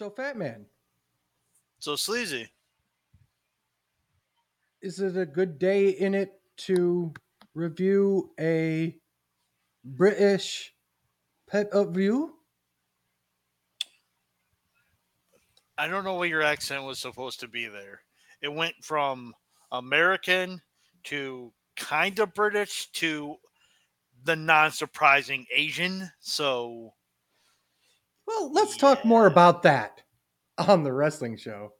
So, Fat Man, So sleazy. is it a good day in it to review a British pet of view? I don't know what your accent was supposed to be there. It went from American to kind of British to the non-surprising Asian. So Well, let's talk more about that on the wrestling show.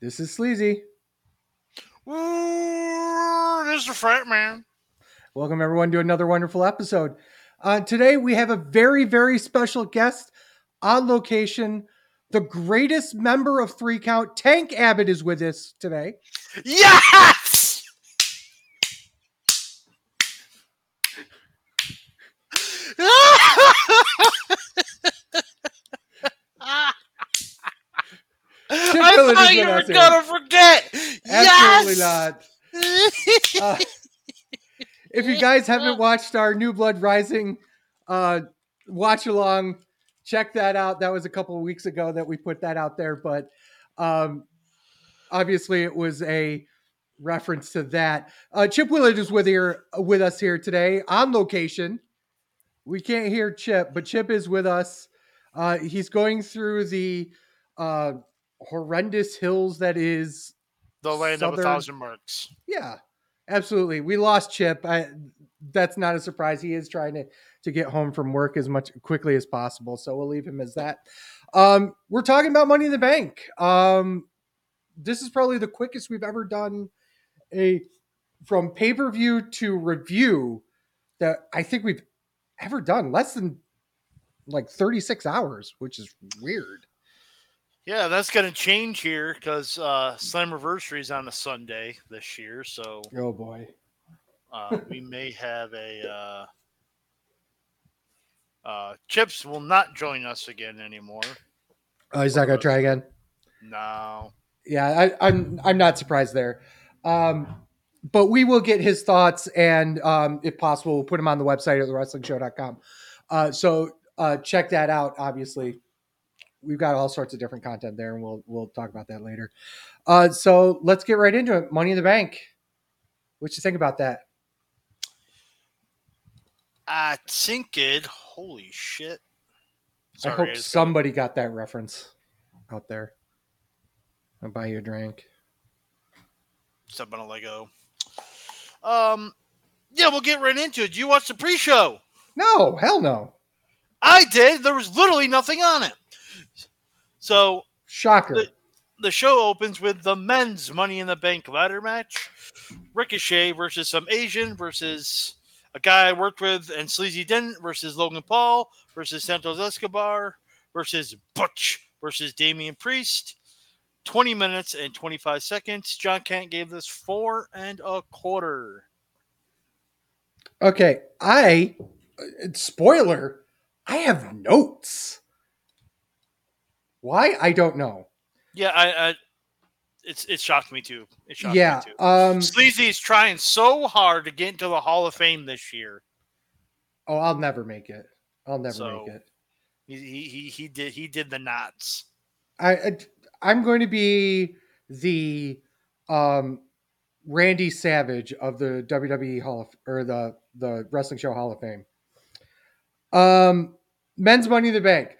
This is Sleazy. Ooh, this is the Fat Man. Welcome, everyone, to another wonderful episode. Uh, today, we have a very, very special guest on location. The greatest member of Three Count, Tank Abbott, is with us today. Yes! I thought you were gonna forget. Absolutely yes! not. Uh, if you guys haven't watched our New Blood Rising uh, watch along, check that out. That was a couple of weeks ago that we put that out there, but um, obviously it was a reference to that. Uh, Chip Willard is with here with us here today on location. We can't hear Chip, but Chip is with us. Uh, he's going through the uh, horrendous hills that is the land of a thousand marks. yeah, absolutely. We lost Chip. I, that's not a surprise. He is trying to to get home from work as much quickly as possible. So we'll leave him as that. Um, we're talking about Money in the Bank. Um, this is probably the quickest we've ever done a from pay per view to review that I think we've ever done. Less than like thirty six hours, which is weird. Yeah, that's gonna change here because uh, Slammiversary is on a Sunday this year, so Oh boy. uh, we may have a uh, uh, Chips will not join us again anymore. Oh, he's not gonna try again. No, yeah, I, I'm I'm not surprised there. Um, but we will get his thoughts, and um, if possible, we'll put him on the website at thewrestlingshow.com. Uh, so uh, check that out. Obviously, we've got all sorts of different content there, and we'll we'll talk about that later. Uh, so let's get right into it. Money in the Bank. What you think about that? I think it. Holy shit! I hope just- somebody got that reference out there. I'll buy you a drink. step on a Lego. Um, yeah, we'll get right into it. Did you watch the pre-show? No, hell no. I did. There was literally nothing on it. So Shocker. The- the show opens with the men's Money in the Bank ladder match. Ricochet versus some Asian versus a guy I worked with and Sleazy didn't versus Logan Paul versus Santos Escobar versus Butch versus Damian Priest. 20 minutes and 25 seconds. John Canton gave this four and a quarter. Okay, I uh, spoiler, I have notes. Why? I don't know. Yeah, I, I it's it shocked me too. It shocked yeah, me too. um Sleazy's trying so hard to get into the Hall of Fame this year. oh, I'll never make it. I'll never So- make it. He, he he he did he did the knots. I, I I'm going to be the um Randy Savage of the WWE Hall of or the the Wrestling Show Hall of Fame. Um men's money in the bank.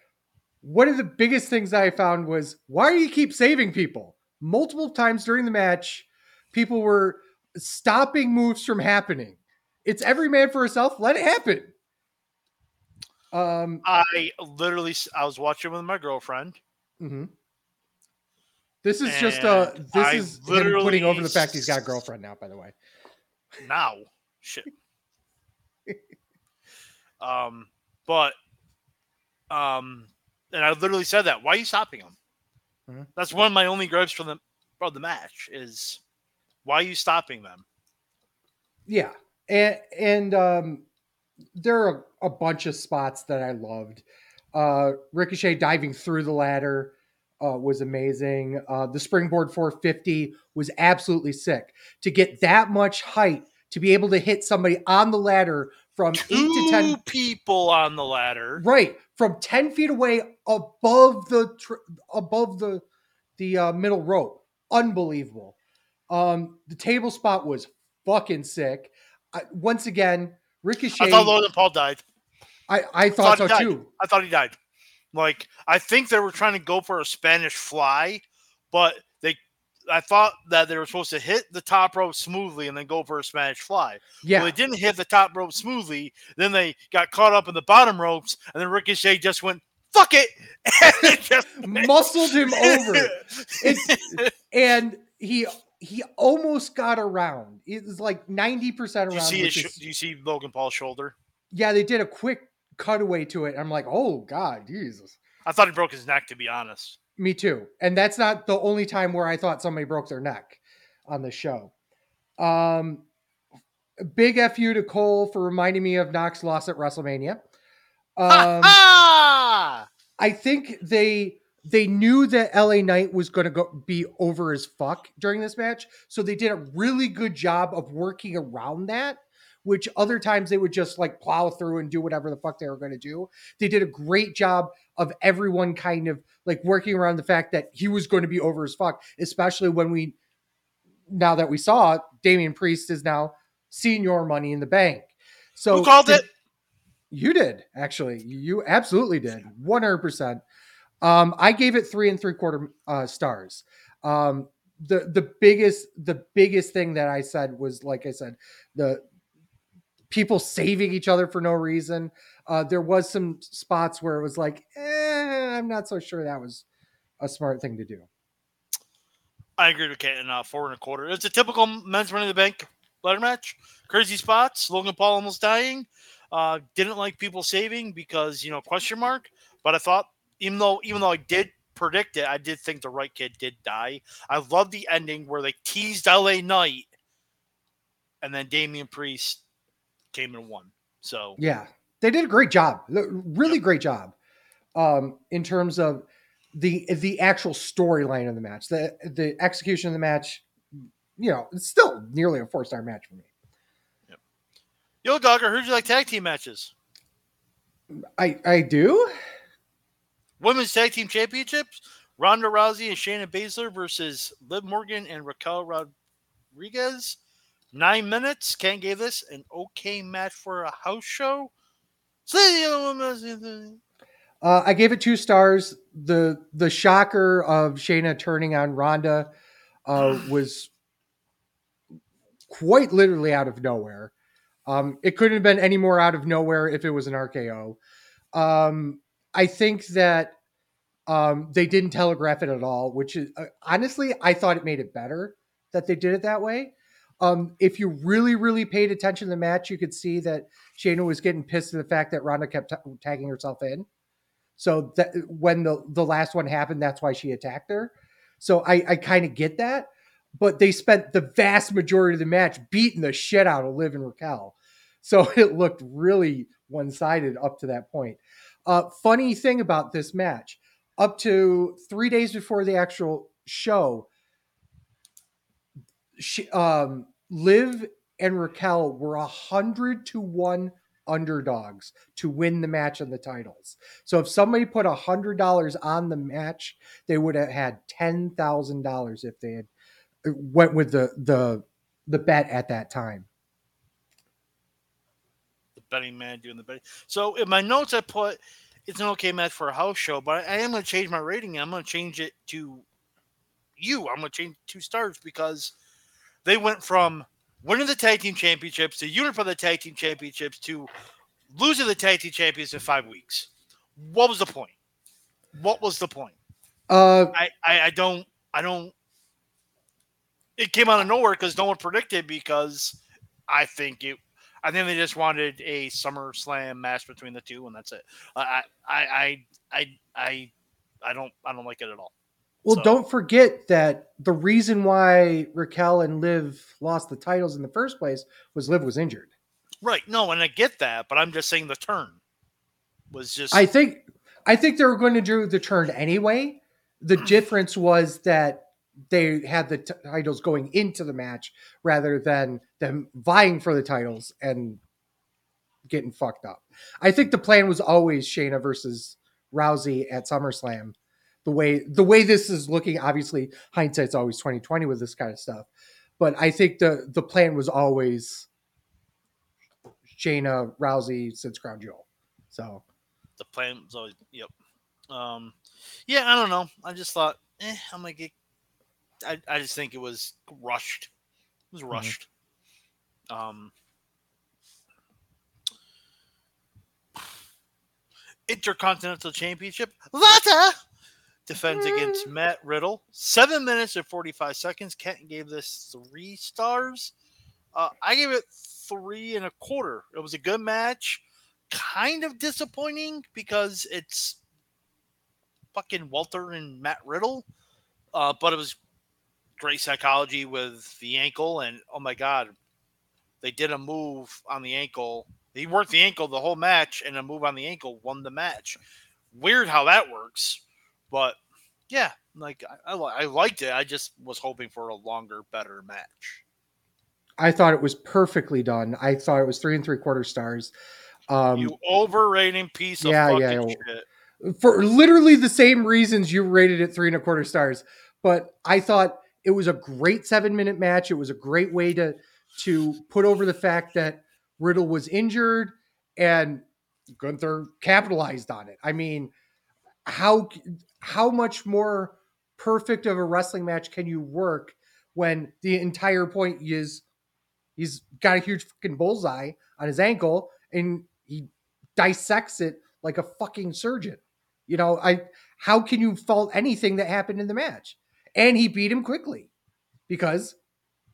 One of the biggest things I found was why do you keep saving people? Multiple times during the match, people were stopping moves from happening. It's every man for himself. Let it happen. Um, I literally I was watching with my girlfriend. Mm-hmm. This is just uh And this I is him putting over the fact he's got a girlfriend now. By the way, now. Shit. um, but um, and I literally said that. Why are you stopping him? Mhm. That's one of my only gripes from the from the match is why are you stopping them? Yeah, and and um, there are a, a bunch of spots that I loved. Uh, Ricochet diving through the ladder uh, was amazing. Uh, the springboard 450 was absolutely sick. To get that much height to be able to hit somebody on the ladder from eight to ten Two people on the ladder. right from 10 feet away above the tr- above the the uh, middle rope unbelievable um the table spot was fucking sick I, once again ricochet I thought Logan Paul died. I, I thought, thought so died. too I thought he died. Like I think they were trying to go for a Spanish fly, but I thought that they were supposed to hit the top rope smoothly and then go for a Spanish fly. yeah Well, they didn't hit the top rope smoothly. Then they got caught up in the bottom ropes, and then Ricochet just went "fuck it," and just muscled him over It's- and he he almost got around it was like 90% around Do you see his, which sh- is- do you see Logan Paul's shoulder? yeah they did a quick cutaway to it i'm like oh god jesus I thought he broke his neck. To be honest, Me too. And that's not the only time where I thought somebody broke their neck on the show. Um, big fu to Cole for reminding me of Knox loss at WrestleMania. Um! I think they they knew that LA Knight was going to go be over as fuck during this match, so they did a really good job of working around that. Which other times they would just like plow through and do whatever the fuck they were going to do. They did a great job of everyone kind of like working around the fact that he was going to be over as fuck, especially when we now that we saw it, Damian Priest is now Señor money in the bank. So Who called it? you did actually. You absolutely did. One hundred percent. Um, I gave it three and three quarter uh, stars. Um, the the biggest the biggest thing that I said was like I said the people saving each other for no reason. Uh, there was some spots where it was like, eh, I'm not so sure that was a smart thing to do. I agree with Ken. Uh, four and a quarter. It's a typical men's Money in the Bank ladder match. Crazy spots. Logan Paul almost dying. Uh, didn't like people saving because you know question mark. But I thought even though even though I did predict it, I did think the right kid did die. I love the ending where they teased LA Knight, and then Damian Priest came and won. So Yeah, they did a great job. Really great job um, in terms of the the actual storyline of the match. The the execution of the match, you know, it's still nearly a four star match for me. Yep. Yo, Dogger, who'd you like tag team matches? I I do. Women's Tag Team Championships: Ronda Rousey and Shayna Baszler versus Liv Morgan and Raquel Rodriguez. Nine minutes. Ken gave this an okay match for a house show. Uh, I gave it two stars. the The shocker of Shayna turning on Ronda uh, was quite literally out of nowhere. Um, it couldn't have been any more out of nowhere if it was an RKO. Um, I think that um, they didn't telegraph it at all, which is uh, honestly, I thought it made it better that they did it that way. Um, if you really, really paid attention to the match, you could see that Shayna was getting pissed at the fact that Ronda kept ta- tagging herself in. So that when the the last one happened, that's why she attacked her. So I, I kind of get that, but they spent the vast majority of the match beating the shit out of Liv and Raquel. So it looked really one sided up to that point. Uh, funny thing about this match, up to three days before the actual show, she, um, Liv and Raquel were a hundred to one underdogs to win the match and the titles. So if somebody put a hundred dollars on the match, they would have had ten thousand dollars if they had uh, went with the the the bet at that time. the betting man doing the betting. So in my notes, I put it's an okay match for a house show, but I am going to change my rating. I'm going to change it to you. I'm going to change two stars because they went from winning the tag team championships to unify the tag team championships to losing the tag team champions in five weeks. What was the point? What was the point? Uh, I, I, I don't I don't. It came out of nowhere because no one predicted because I think it. I think they just wanted a Summer Slam match between the two, and that's it. I, I, I, I, I, I don't, I don't like it at all. Well, So- don't forget that the reason why Raquel and Liv lost the titles in the first place was Liv was injured. Right? No, and I get that, but I'm just saying the turn was just. I think I think they were going to do the turn anyway. The hmm. difference was that they had the t- titles going into the match rather than them vying for the titles and getting fucked up. I think the plan was always Shayna versus Rousey at SummerSlam. The way the way this is looking, obviously hindsight's always twenty twenty with this kind of stuff, but I think the the plan was always Shayna Rousey since Crown Jewel. So the plan was always yep. Um, yeah, I don't know. I just thought, eh, I'm gonna get. I I just think it was rushed. It was rushed. Um, Intercontinental Championship. Lata defends against Matt Riddle. Seven minutes and forty five seconds. Kent gave this three stars. Uh, I gave it three and a quarter. It was a good match kind of disappointing because it's fucking Walter and Matt Riddle. Uh, but it was great psychology with the ankle, and oh my god, they did a move on the ankle. He worked the ankle the whole match, and a move on the ankle won the match. Weird how that works, but yeah, like I, I, liked it. I just was hoping for a longer, better match. I thought it was perfectly done. I thought it was three and three quarter stars. Um, you overrating piece of yeah, fucking yeah, yeah. shit. for literally the same reasons you rated it three and a quarter stars. But I thought it was a great seven minute match. It was a great way to to put over the fact that Riddle was injured and Gunther capitalized on it. I mean, how how much more perfect of a wrestling match can you work when the entire point is he's got a huge fucking bullseye on his ankle and he dissects it like a fucking surgeon. You know, I how can you fault anything that happened in the match? And he beat him quickly because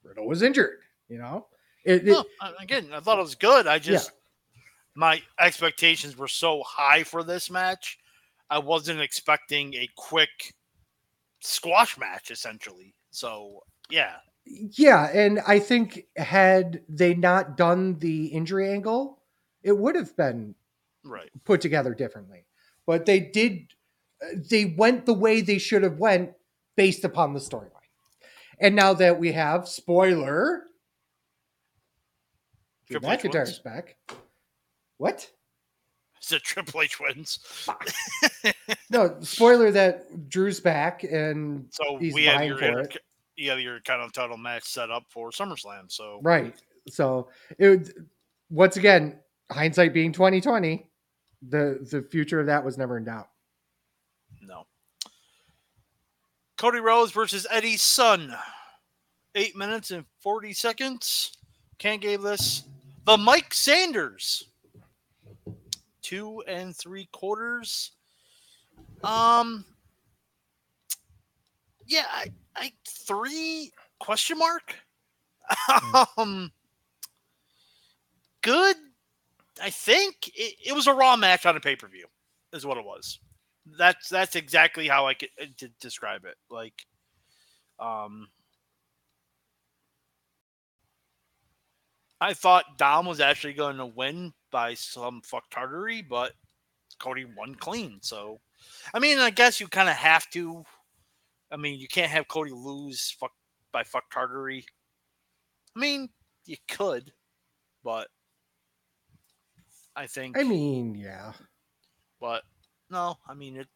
Riddle was injured. You know, it, No, again, I thought it was good. I just my expectations were so high for this match. I wasn't expecting a quick squash match, essentially. So yeah, yeah, and I think had they not done the injury angle, it would have been right. put together differently. But they did they went the way they should have went based upon the storyline. And now that we have spoiler Drew Triple H wins. McIntyre's back. What? The Triple H wins. No, spoiler that Drew's back and So He's we have your for inter- it. you have your kind of title match set up for SummerSlam. So right. So it once again, hindsight being 2020, the the future of that was never in doubt. no. Cody Rhodes versus Eddie's son. Eight minutes and 40 seconds. Can't gave this the Mike Sanders. Two and three quarters. Um yeah, I, I three question mark. um good. I think it, it was a raw match on a pay-per-view, is what it was that's that's exactly how I could uh, to describe it. Like, um, I thought Dom was actually going to win by some fuck tartary, but Cody won clean. So, I mean, I guess you kind of have to. I mean, you can't have Cody lose fuck by fuck tartary. I mean, you could, but I think. I mean, yeah. but no, I mean it.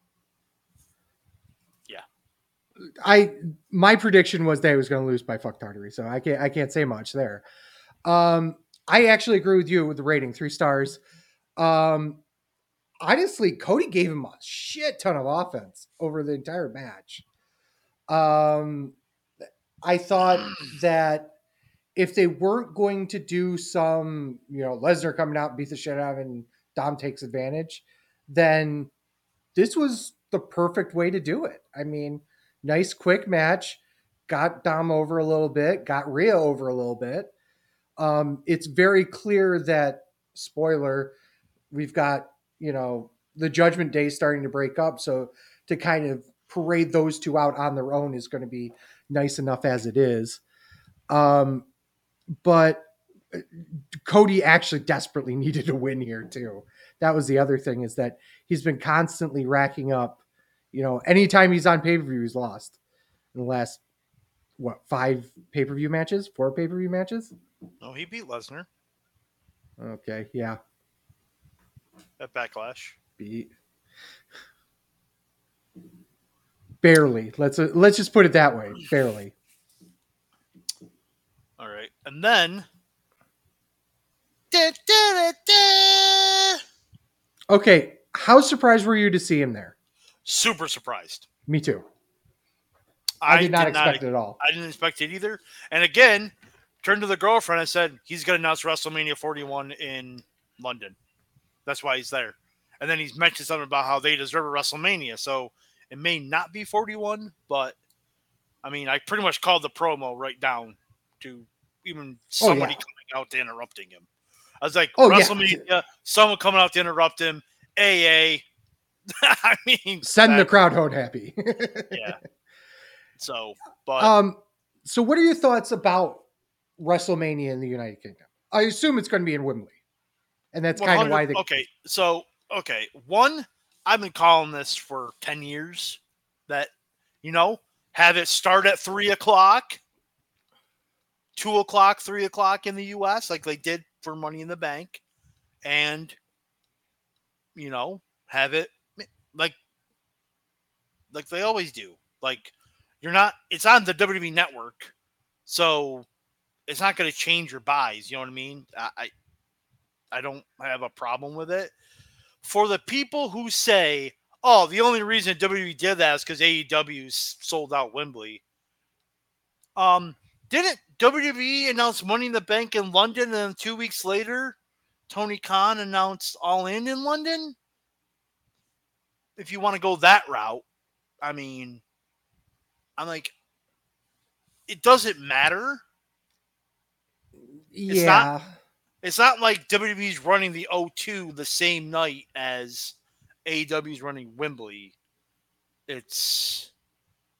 Yeah. I my prediction was that he was going to lose by fuck tartary, so I can't I can't say much there. Um, I actually agree with you with the rating, three stars. Um, honestly, Cody gave him a shit ton of offense over the entire match. Um, I thought that if they weren't going to do some, you know, Lesnar coming out and beat the shit out of him and Dom takes advantage, then this was the perfect way to do it. I mean, nice quick match, got Dom over a little bit, got Rhea over a little bit. Um, it's very clear that spoiler, we've got you know the Judgment Day starting to break up, so to kind of parade those two out on their own is going to be nice enough as it is. Um, but uh, Cody actually desperately needed a win here too. That was the other thing is that he's been constantly racking up. You know, anytime he's on pay per view, he's lost in the last what five pay per view matches, four pay per view matches. No, he beat Lesnar Okay, yeah, at Backlash. beat barely. Let's uh, let's just put it that way, barely. All right, and then. Da, da, da, da. Okay, how surprised were you to see him there? Super surprised. Me too. I, did not expect it at all. I didn't expect it either. And again, turned to the girlfriend and said he's going to announce WrestleMania 41 in London. That's why he's there. And then he's mentioned something about how they deserve a WrestleMania. So it may not be 41, but I mean, I pretty much called the promo right down to even Oh, somebody yeah. coming out to interrupting him. I was like, Oh, yeah. WrestleMania, someone coming out to interrupt him. AA. I mean, Send the crowd home happy. yeah. So, but um, so what are your thoughts about WrestleMania in the United Kingdom? I assume it's going to be in Wembley, and that's kind of 100 why they. okay so okay one i've been calling this for 10 years that you know have it start at 3 o'clock 2 o'clock 3 o'clock in the us like they did for money in the bank and you know have it like like they always do like you're not it's on the wwe network so it's not going to change your buys you know what i mean I, I don't have a problem with it. For the people who say, "Oh, the only reason WWE did that is because AEW sold out Wembley," um, didn't WWE announce Money in the Bank in London, and then two weeks later, Tony Khan announced All In in London? If you want to go that route, I mean, I'm like, it doesn't matter. Yeah, not- It's not like WWE's running the O2 the same night as AEW's running Wembley. It's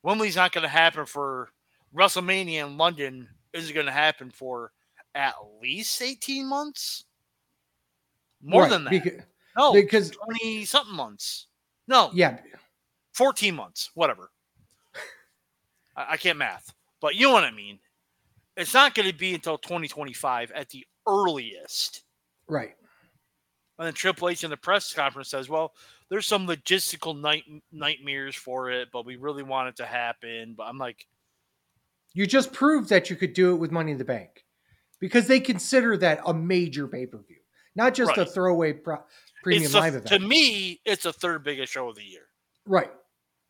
Wembley's not going to happen for WrestleMania in London. Isn't going to happen for at least 18 months. More Right, than that. beca- no, because 20 something months. No, yeah, 14 months, whatever. I, I can't math, but you know what I mean. It's not going to be until 2025 at the earliest. right. And then Triple H in the press conference says, "Well, there's some logistical night nightmares for it, but we really want it to happen." But I'm like, You just proved that you could do it with Money in the Bank because they consider that a major pay per view, not just a throwaway pro- premium it's a- live event. to me, it's the third biggest show of the year. right.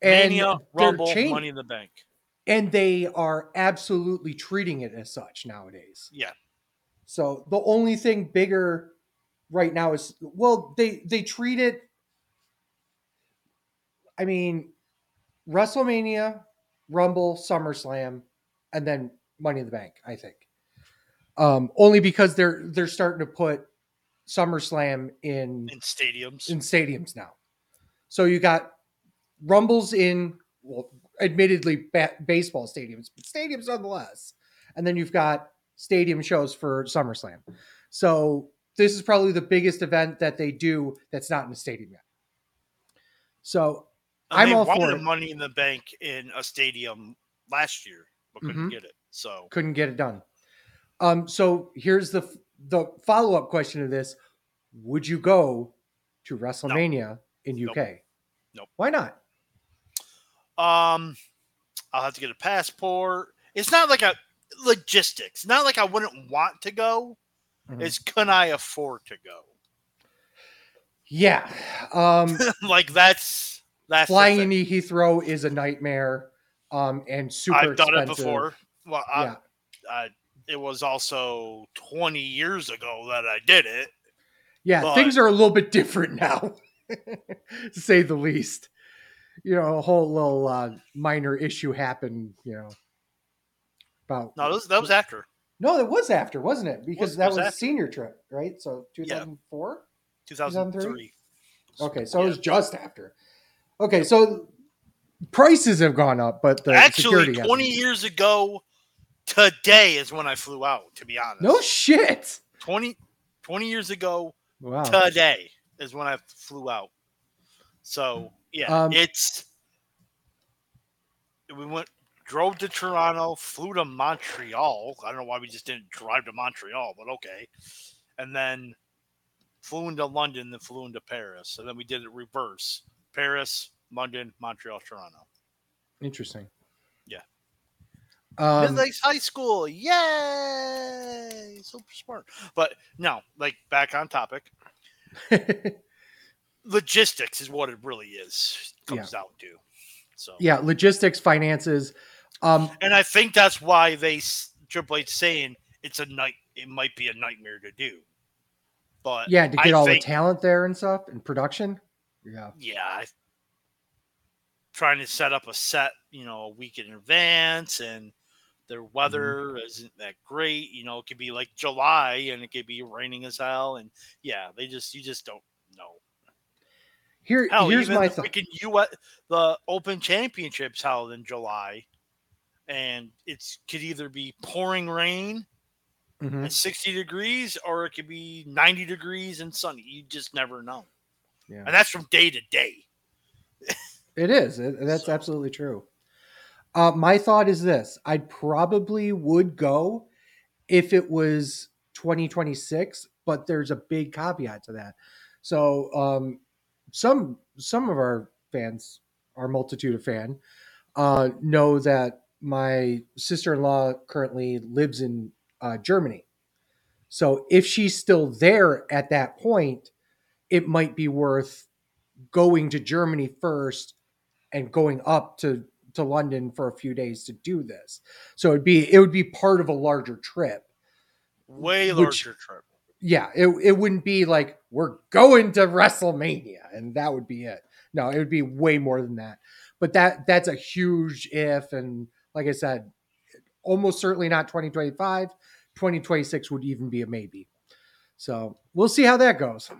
And Mania, Rumble, Money in the Bank. And they are absolutely treating it as such nowadays. Yeah, So the only thing bigger right now is well, they they treat it. I mean, WrestleMania, Rumble, SummerSlam, and then Money in the Bank. I think, um, only because they're they're starting to put SummerSlam in in stadiums. in stadiums now. So you got rumbles in, well, admittedly ba- baseball stadiums, but stadiums nonetheless. And then you've got stadium shows for SummerSlam. So this is probably the biggest event that they do that's not in a stadium yet. So And I'm they all for it. Money in the Bank in a stadium last year, but couldn't Mhm. get it. So couldn't get it done. Um, so here's the the follow up question to this: Would you go to WrestleMania in Nope. UK? Nope. Why not? Um, I'll have to get a passport. It's not like a logistics. Not like I wouldn't want to go. Mhm. It's can I afford to go? Yeah. Um, like that's that's flying into Heathrow is a nightmare. Um, and super I've done it before. Well, I, Yeah. I, it was also 20 years ago that I did it. Yeah, But- things are a little bit different now, to say the least. You know, a whole little uh, minor issue happened. You know, about No, that was, that was after. No, it was after, wasn't it? Because Was- that was was senior trip, right? So 2004. 2003. Okay, so it was just after. Okay, so prices have gone up, but the Actually, security 20 hasn't. years ago today is when I flew out, to be honest. No shit. 20, 20 years ago Wow. today is when I flew out. So, yeah, Um, it's. We went, drove to Toronto, flew to Montreal. I don't know why we just didn't drive to Montreal, but okay. And then flew into London, then flew into Paris. And then we did it reverse Paris, London, Montreal, Toronto. Interesting. Yeah. Um, Midlakes High School. Yay! So smart. But no, like back on topic. Logistics is what it really is. Comes out to. So yeah, logistics, finances. Um, and I think that's why they Triple H saying it's a night. It might be a nightmare to do. But yeah, to I get all think- the talent there and stuff and production. Yeah. yeah, I, trying to set up a set, you know, a week in advance, and their weather isn't that great. You know, it could be like July, and it could be raining as hell, and yeah, they just you just don't know. Here, Hell, here's even my the thought. freaking U.S. the Open Championships held in July, and it could either be pouring rain Mhm. at 60 degrees, or it could be 90 degrees and sunny. You just never know, Yeah. and that's from day to day. It is. That's So- absolutely true. Uh, my thought is this: I probably would go if it was 2026, but there's a big caveat to that. So, um, some some of our fans, our multitude of fan, uh, know that my sister-in-law currently lives in uh, Germany. So, if she's still there at that point, it might be worth going to Germany first and going up to to London for a few days to do this. So it'd be it would be part of a larger trip. Way Which- larger trip. Yeah, it it wouldn't be like we're going to WrestleMania and that would be it. No, it would be way more than that. But that that's a huge if and like I said, almost certainly not 2025. 2026 would even be a maybe. So, we'll see how that goes.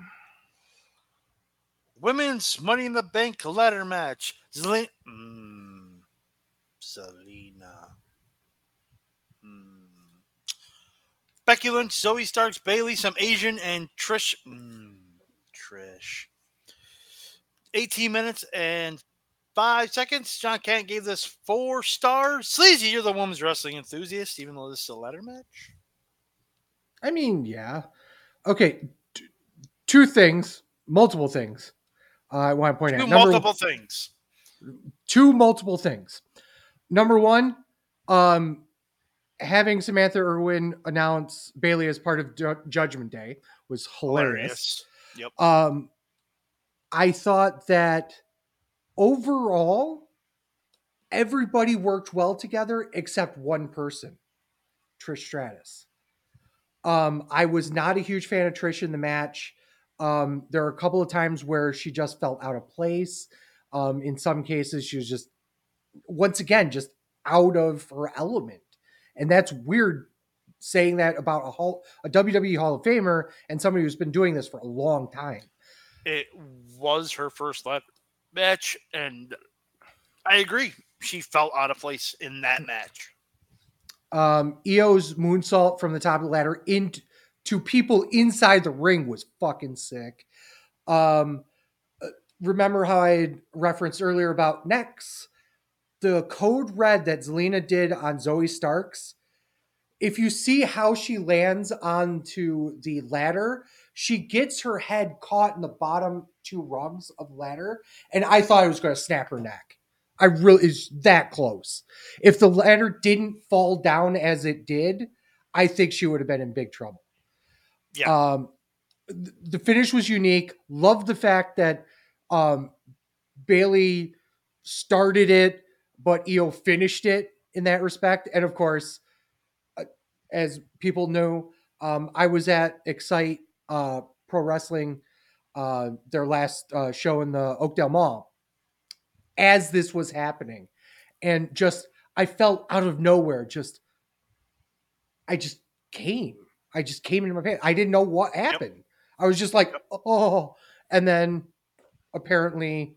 Women's Money in the Bank ladder match. Zelina. Mm, Selena. Mm. Lynch, Zoey Starks, Bayley, some Asian, and Trish. Mm, Trish. 18 minutes and five seconds. John Canton gave this four stars. Sleazy, you're the women's wrestling enthusiast, even though this is a ladder match. I mean, yeah. Okay, t- two things, multiple things. uh, I want to point Two out. Multiple things. two multiple things. Number one, um, having Samantha Irvin announce Bayley as part of Ju- Judgment Day was hilarious. Hilarious. Um, I thought that overall, everybody worked well together except one person, Trish Stratus. Um, I was not a huge fan of Trish in the match. Um, there are a couple of times where she just felt out of place. Um, in some cases, she was just, once again, just out of her element. And that's weird saying that about a, hall, a WWE Hall of Famer and somebody who's been doing this for a long time. it was her first match, and I agree. She felt out of place in that match. Um, Iyo's moonsault from the top of the ladder into to people inside the ring was fucking sick. Um, uh, remember how I referenced earlier about necks? The code red that Zelina did on Zoey Starks. If you see how she lands onto the ladder, she gets her head caught in the bottom two rungs of the ladder, and I thought I was going to snap her neck. I really is that close. If the ladder didn't fall down as it did, I think she would have been in big trouble. Yeah. Um, the finish was unique. Loved the fact that um, Bayley started it, but Iyo finished it in that respect. And of course, uh, as people know, um, I was at Excite uh, Pro Wrestling, uh, their last uh, show in the Oakdale Mall, as this was happening, and just I felt out of nowhere, just I just came. I just came into my pants. I didn't know what happened. I was just like, oh, and then apparently,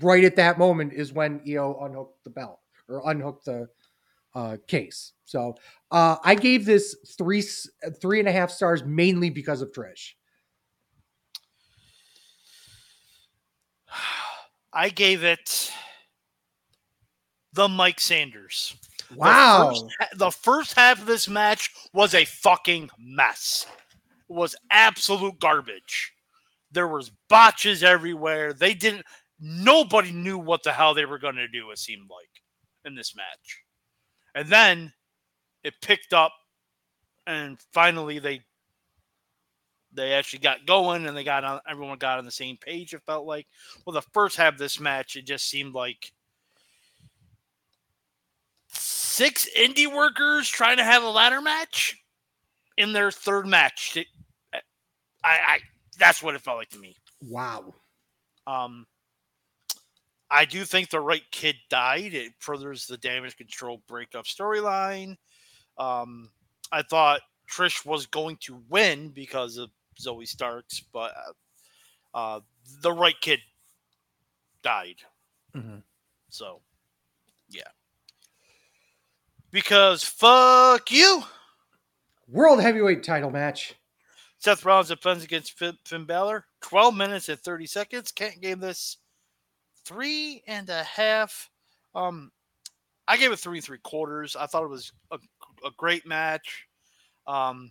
right at that moment is when Iyo unhooked the belt or unhooked the uh, case. So uh, I gave this three three and a half stars mainly because of Trish. I gave it the Mike Sanders. Wow. The first, the first half of this match was a fucking mess. It was absolute garbage. There was botches everywhere. They didn't nobody knew what the hell they were going to do it seemed like in this match. And then it picked up and finally they they actually got going and they got on everyone got on the same page it felt like well the first half of this match it just seemed like six indie workers trying to have a ladder match in their third match. I, I that's what it felt like to me. Wow. Um, I do think the right kid died. It furthers the damage control breakup storyline. Um, I thought Trish was going to win because of Zoey Starks, but uh, the right kid died. Mm-hmm. So, yeah because fuck you. World heavyweight title match. Seth Rollins defends against Finn, Finn Balor. 12 minutes and 30 seconds. Can't give this three and a half. Um, I gave it three and three quarters. I thought it was a, a great match. Um,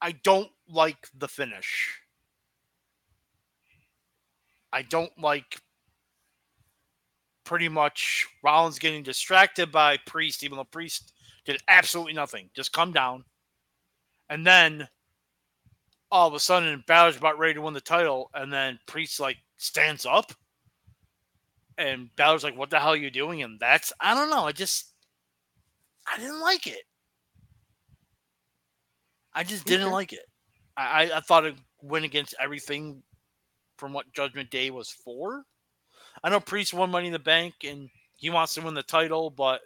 I don't like the finish. I don't like pretty much Rollins getting distracted by Priest, even though Priest did absolutely nothing. Just come down. And then all of a sudden Balor's about ready to win the title, and then Priest like stands up. And Balor's like, What the hell are you doing? And that's I don't know. I just I didn't like it. I just didn't okay. like it. I, I thought it went against everything from what Judgment Day was for. I know Priest won Money in the Bank and he wants to win the title, but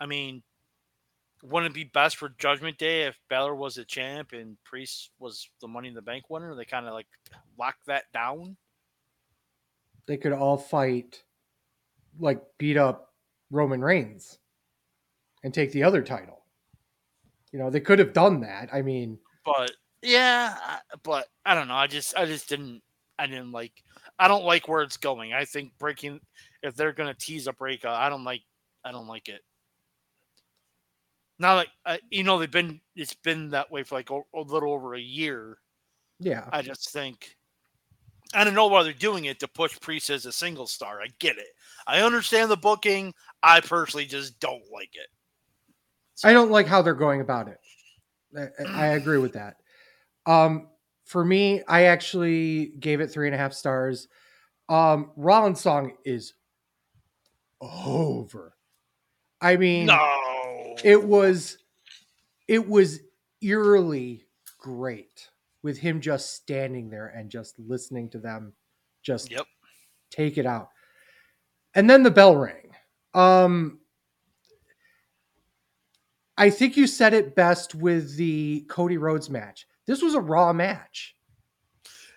I mean, wouldn't it be best for Judgment Day if Balor was a champ and Priest was the Money in the Bank winner? They kind of like locked that down. They could all fight, like beat up Roman Reigns and take the other title. You know, they could have done that. I mean, but yeah, but I don't know. I just, I just didn't, I didn't like I don't like where it's going. I think breaking if they're gonna tease a breakup, I don't like I don't like it. Now, like you know, they've been it's been that way for like a, a, little over a year. Yeah, I just think I don't know why they're doing it to push Priest as a single star. I get it. I understand the booking. I personally just don't like it. So. I don't like how they're going about it. I, I agree with that. Um, for me, I actually gave it three and a half stars. Um, Rollins' song is over. I mean, no, it was, it was eerily great with him just standing there and just listening to them, just yep. take it out. And then the bell rang. Um, I think you said it best with the Cody Rhodes match. This was a raw match.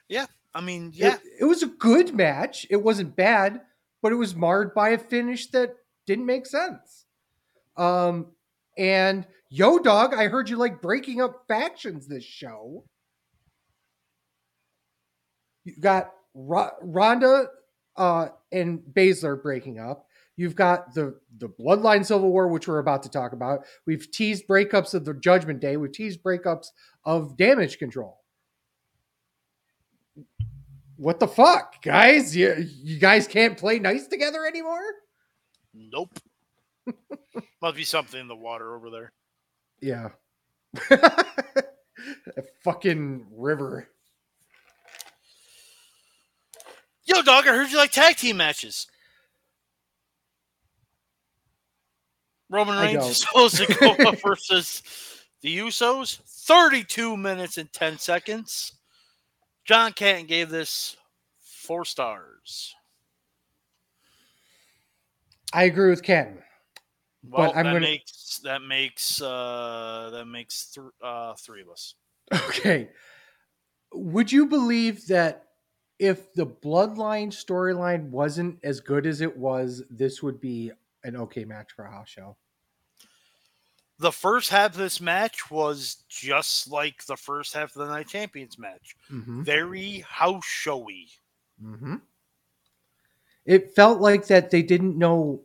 Yeah, I mean, yeah, it, it, was a good match. It wasn't bad, but it was marred by a finish that didn't make sense. Um, and Yo Dog, I heard you like breaking up factions this show. You got R- Ronda uh, and Baszler breaking up. You've got the the Bloodline Civil War, which we're about to talk about. We've teased breakups of the Judgment Day. We've teased breakups of Damage Control. What the fuck, guys? You you guys can't play nice together anymore? Nope. Must be something in the water over there. Yeah. A fucking river. Yo, dog, I heard you like tag team matches. Roman Reigns is supposed to go up versus the Usos. 32 minutes and 10 seconds. John Canton gave this four stars. I agree with Canton. Well, I'm that gonna- makes that makes uh that makes th- uh three of us. Okay. Would you believe that if the bloodline storyline wasn't as good as it was, this would be an okay match for a house show? The first half of this match was just like the first half of the night champions match. Mm-hmm. Very house showy. Mm-hmm. It felt like that they didn't know,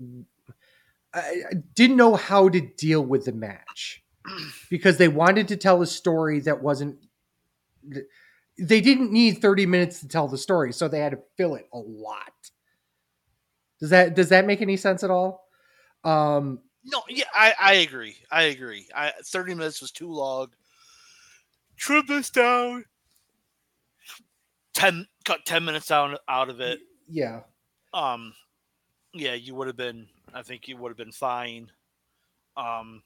I I didn't know how to deal with the match because they wanted to tell a story that wasn't. They didn't need thirty minutes to tell the story, so they had to fill it a lot. Does that does that make any sense at all? Um, No, yeah, I, I agree. I agree. I thirty minutes was too long. Trim this down. Ten cut ten minutes down out of it. yeah, Um, yeah, you would have been. I think you would have been fine. Um,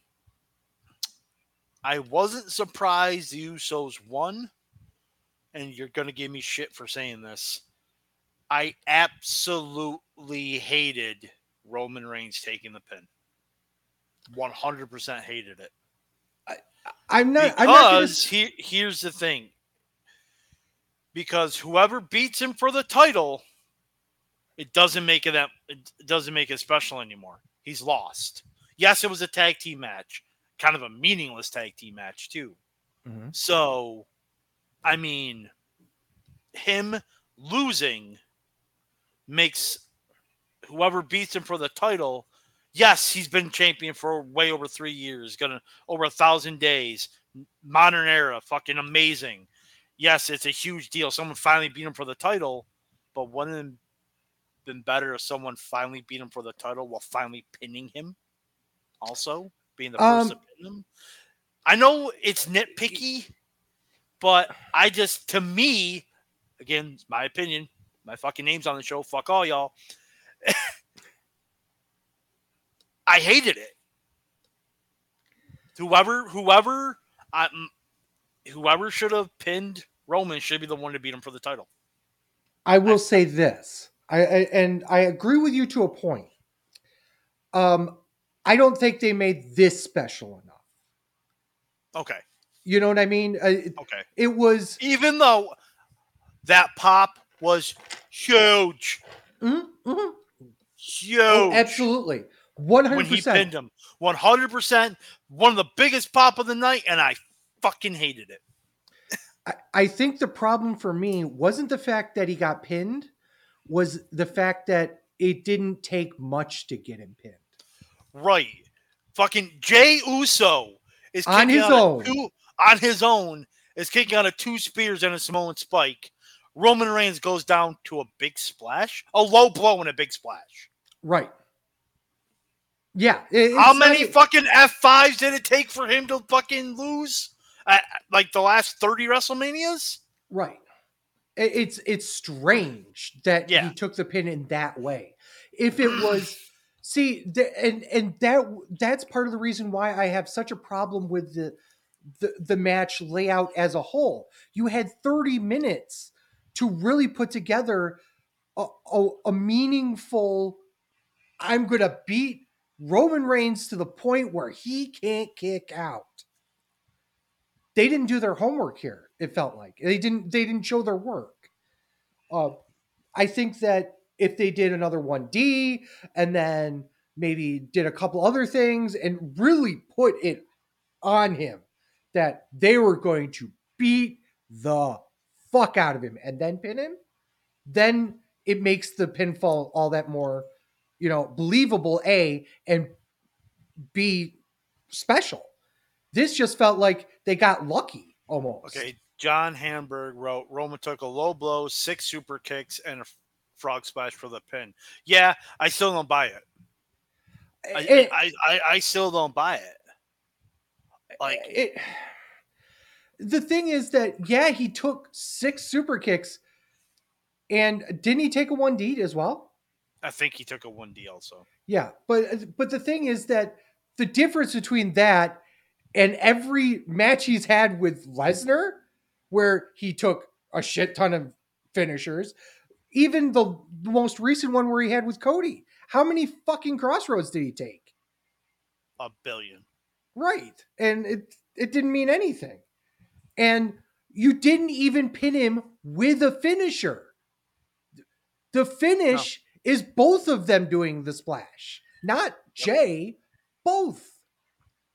I wasn't surprised the Usos won, and you're gonna give me shit for saying this. I absolutely hated Roman Reigns taking the pin. One hundred percent hated it I'm not. I'm not gonna, because he, here's the thing. Because whoever beats him for the title, it doesn't make it that it doesn't make it special anymore. He's lost. Yes, it was a tag team match, kind of a meaningless tag team match too. Mhm. So, I mean, him losing makes whoever beats him for the title. Yes, he's been champion for way over three years, gonna over a thousand days. Modern era, fucking amazing. Yes, it's a huge deal. Someone finally beat him for the title, but wouldn't it been better if someone finally beat him for the title while finally pinning him? Also, being the first Um, to pin him. I know it's nitpicky, but I just, to me, again, it's my opinion. My fucking name's on the show. Fuck all y'all. I hated it. Whoever, whoever, I, m- whoever should have pinned Roman should be the one to beat him for the title. I will say this, I, I and I agree with you to a point. Um, I don't think they made this special enough. Okay, You know what I mean? Uh, it, okay. it was Even though that pop was huge, Mhm, mhm. huge. Oh, absolutely, one when hundred he pinned him. 100%. One of the biggest pop of the night, and I fucking hated it. I, I think the problem for me wasn't the fact that he got pinned, was the fact that it didn't take much to get him pinned. Right. Fucking Jey Uso is On his own. Two, on his own is kicking out of two spears and a Samoan spike. Roman Reigns goes down to a big splash, a low blow and a big splash. Right. Yeah. it- How many e- fucking F5s did it take for him to fucking lose? Uh, like the last 30 WrestleManias? Right. It- It's it's strange that Yeah. he took the pin in that way. If it was see the, and and that that's part of the reason why I have such a problem with the the, the match layout as a whole. You had 30 minutes to really put together a, a, a meaningful I'm going to beat Roman Reigns to the point where he can't kick out. They didn't do their homework here it felt like. They didn't they didn't show their work. Uh, i think that if they did another 1d and then maybe did a couple other things and really put it on him that they were going to beat the fuck out of him and then pin him then it makes the pinfall all that more you know believable a and b special this just felt like they got lucky almost. Okay, John Hamburg wrote Roman took a low blow, six super kicks, and a frog splash for the pin. Yeah, I still don't buy it. I, It- I, I, I still don't buy it. Like, it, the thing is that yeah, he took six super kicks, and didn't he take a one D as well? I think he took a 1D also. Yeah, but but the thing is that the difference between that and every match he's had with Lesnar, where he took a shit ton of finishers, even the most recent one where he had with Cody, how many fucking crossroads did he take? a billion. Right. And it it didn't mean anything. And you didn't even pin him with a finisher. The finish no. is both of them doing the splash, not Jay, both.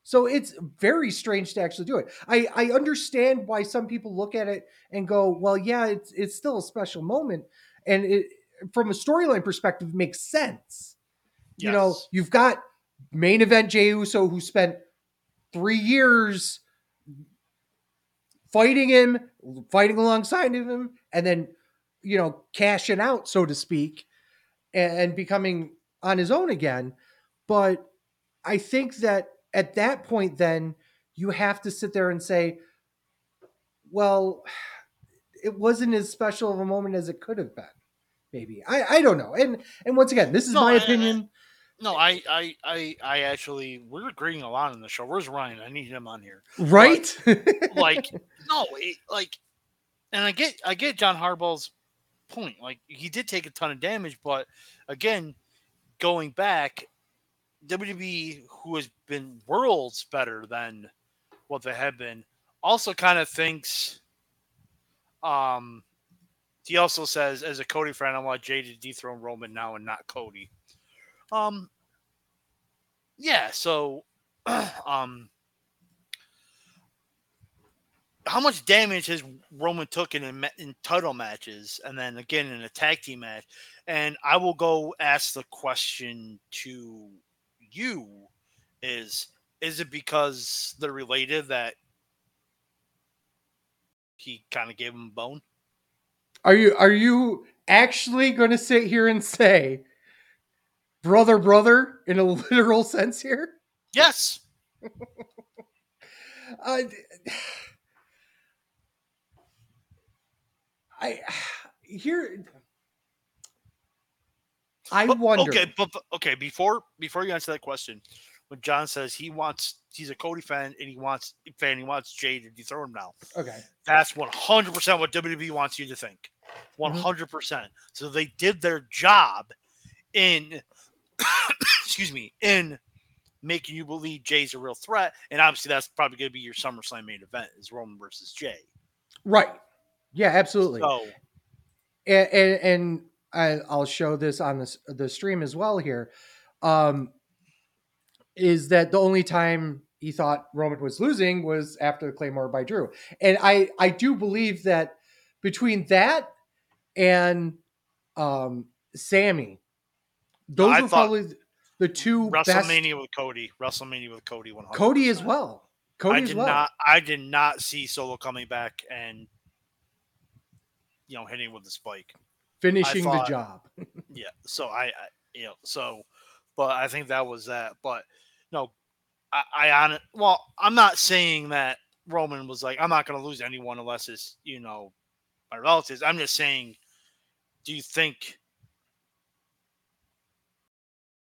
So it's very strange to actually do it. I, I understand why some people look at it and go, well, yeah, it's it's still a special moment. And it from a storyline perspective makes sense. Yes. You know, you've got main event Jey Uso who spent three years fighting him, fighting alongside of him, and then you know cashing out, so to speak, and, and becoming on his own again. But I think that at that point, then you have to sit there and say, well, it wasn't as special of a moment as it could have been. Maybe I, I don't know. And and once again, this is no, my opinion. No, I, I, I, I actually we're agreeing a lot in the show. Where's Ryan? I need him on here. Right? But, like, no, it, like, and I get, I get John Harbaugh's point. Like, he did take a ton of damage, but again, going back, WWE, who has been worlds better than what they have been, also kind of thinks. Um, he also says, as a Cody fan, I want Jay to dethrone Roman now and not Cody. Um, yeah. So, um, how much damage has Roman took in, in title matches, and then again in a tag team match? And I will go ask the question to you: Is is it because they're related that he kind of gave him a bone? Are you are you actually going to sit here and say brother brother in a literal sense here? Yes. uh, I here I but, wonder. Okay, but, but okay, before before you answer that question, when John says he wants he's a Cody fan and he wants fan he wants Jay to dethrone him now. Okay. That's one hundred percent what WWE wants you to think. One hundred percent. So they did their job in excuse me, in making you believe Jay's a real threat. And obviously, that's probably going to be your SummerSlam main event is Roman versus Jay. Right. Yeah, absolutely. So, and, and, and I, will show this on the the stream as well here. Um, is that the only time he thought Roman was losing was after the Claymore by Drew, and I I do believe that between that and um, Sami, those I are probably the two WrestleMania best... with Cody, WrestleMania with Cody, one Cody as well. Cody I did well. not. I did not see Solo coming back and you know hitting with the spike, finishing thought, the job. yeah. So I, I, you know, so, but I think that was that. But no, I, I on it. Well, I'm not saying that Roman was like, I'm not going to lose anyone unless it's you know my relatives. I'm just saying, do you think?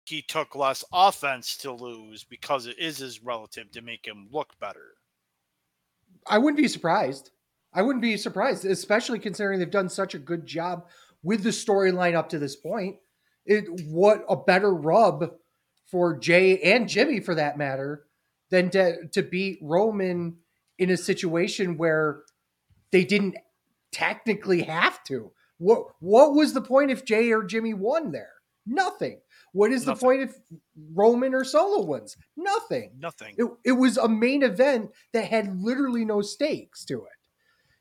He took less offense to lose because it is his relative to make him look better. I wouldn't be surprised. I wouldn't be surprised, especially considering they've done such a good job with the storyline up to this point. It what a better rub for Jay and Jimmy for that matter than to to beat Roman in a situation where they didn't technically have to. What what was the point if Jay or Jimmy won there? Nothing. What is Nothing. the point if Roman or Solo wins? Nothing. Nothing. It, it was a main event that had literally no stakes to it.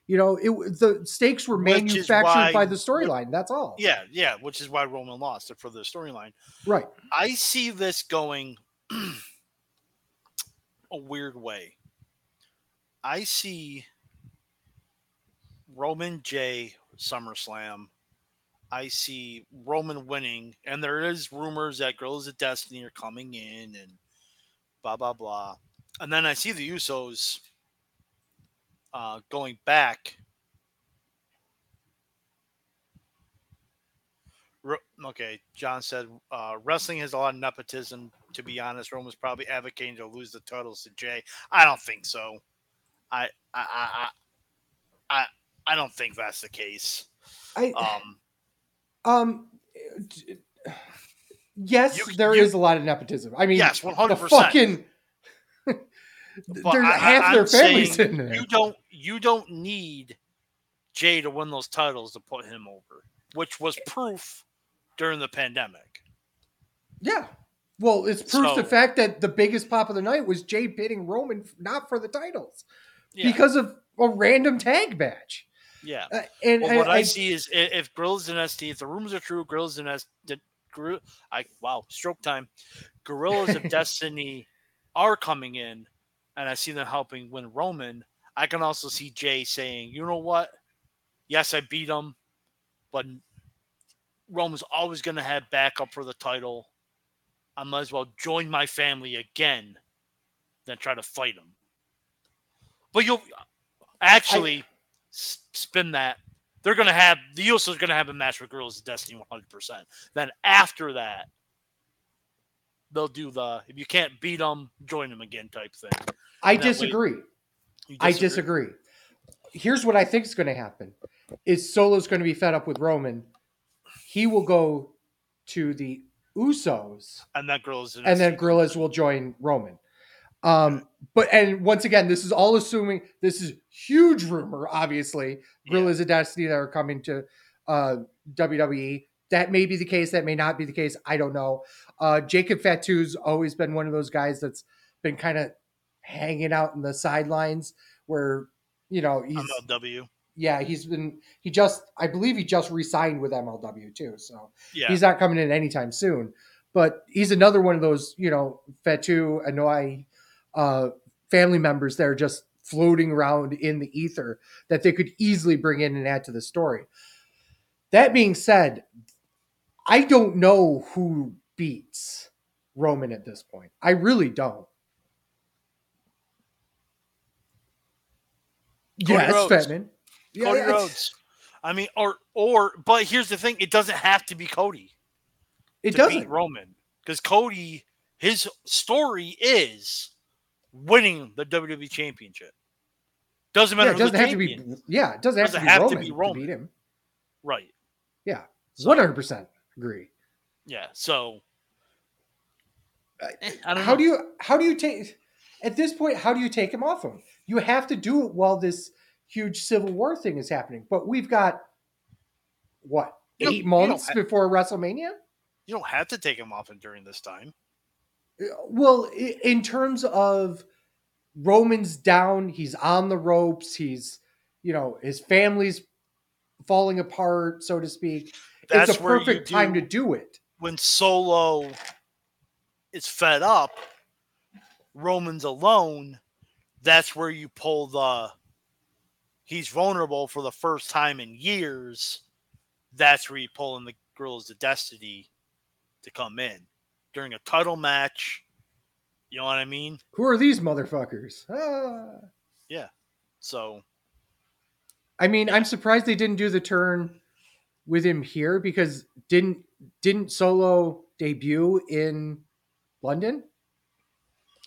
You know, it the stakes were which manufactured why, by the storyline. That's all. Yeah, yeah, which is why Roman lost it for the storyline. Right. I see this going a weird way. I see Roman J SummerSlam I see Roman winning, and there is rumors that Girls of Destiny are coming in and blah blah blah. And then I see the Usos uh, going back. Okay, John said uh, wrestling has a lot of nepotism. To be honest, Roman's probably advocating to lose the titles to Jay. I don't think so. I I I I, I don't think that's the case. I um um, Yes, You- there is you- a lot of nepotism. I mean, yes, hundred percent. fucking there's I- I- half their I'm families in there. You don't you don't need Jay to win those titles to put him over, which was proof during the pandemic. Yeah. Well, it's proof the fact that the biggest pop of the night was Jay pitting Roman not for the titles Yeah, because of a random tag match. Yeah. Uh, and Well, and what I, I- see is if if Gorillas Dynasty, if the rumors are true, Gorillas Dynasty, Gorilla, I wow, stroke time. Gorillas of Destiny are coming in, and I see them helping win Roman. I can also see Jay saying, "You know what? Yes, I beat him, but Roman's always going to have backup for the title. I might as well join my family again than try to fight him." But you'll actually s- spin that they're going to have the Usos are going to have a match with Girls of Destiny 100%. Then after that, they'll do the if you can't beat them, join them again type thing. I way- disagree. I disagree. Here's what I think is going to happen: is Solo's going to be fed up with Roman. He will go to the Usos, And that Girls of and then Gorillas will join Roman. Um, but and once again, this is all assuming this is huge rumor. Obviously, Yeah. Gorillas of Destiny that are coming to uh, WWE. That may be the case. That may not be the case. I don't know. Uh, Jacob Fatu's always been one of those guys that's been kind of hanging out in the sidelines where you know he's MLW. yeah he's been he just I believe he just re-signed with MLW too. So Yeah. he's not coming in anytime soon. But he's another one of those, you know, Fatu, Anoa'i, uh, family members that are just floating around in the ether that they could easily bring in and add to the story. That being said, I don't know who beats Roman at this point. I really don't. Cody yes, Rhodes. Fetman. Yeah, Cody it's- Rhodes. I mean, or or but here's the thing: it doesn't have to be Cody It to doesn't. beat Roman because Cody, his story is winning the WWE Championship. Doesn't matter. Yeah, it doesn't have to be. Yeah, it doesn't have, Doesn't to, be have to Roman to beat him. right. Yeah, one hundred percent agree. Yeah. So Uh, eh, I don't how know. do you how do you take at this point how do you take him off him you have to do it while this huge civil war thing is happening but we've got what eight months before wrestlemania you don't have to take him off him during this time. Well in terms of roman's down he's on the ropes he's you know his family's falling apart so to speak That's it's a perfect time to do it When Solo is fed up, Roman's alone. That's where you pull the. He's vulnerable for the first time in years. That's where you pull in the Girls of Destiny to come in during a title match. You know what I mean? who are these motherfuckers ah. So I mean, I'm surprised they didn't do the turn with him here because didn't didn't Solo debut in London?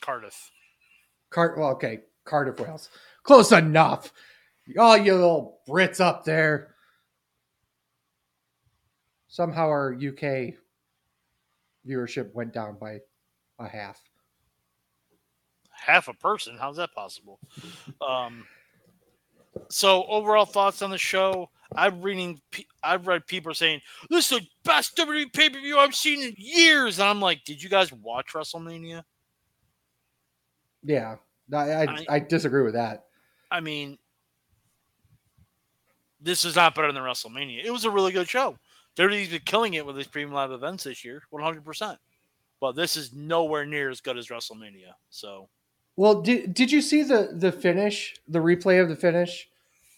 Cardiff. Cart well, okay, Cardiff, Wales. Close enough. All you little Brits up there. Somehow our UK viewership went down by a half. half a person. How's that possible? Um, so overall thoughts on the show. I'm reading. I've read people saying this is the best WWE pay per view I've seen in years, and I'm like, did you guys watch WrestleMania? Yeah, I, I, I- I disagree with that. I mean, this is not better than WrestleMania. It was a really good show. WWE's been killing it with these premium live events this year, 100. percent But this is nowhere near as good as WrestleMania. So Well, did did you see the the finish, the replay of the finish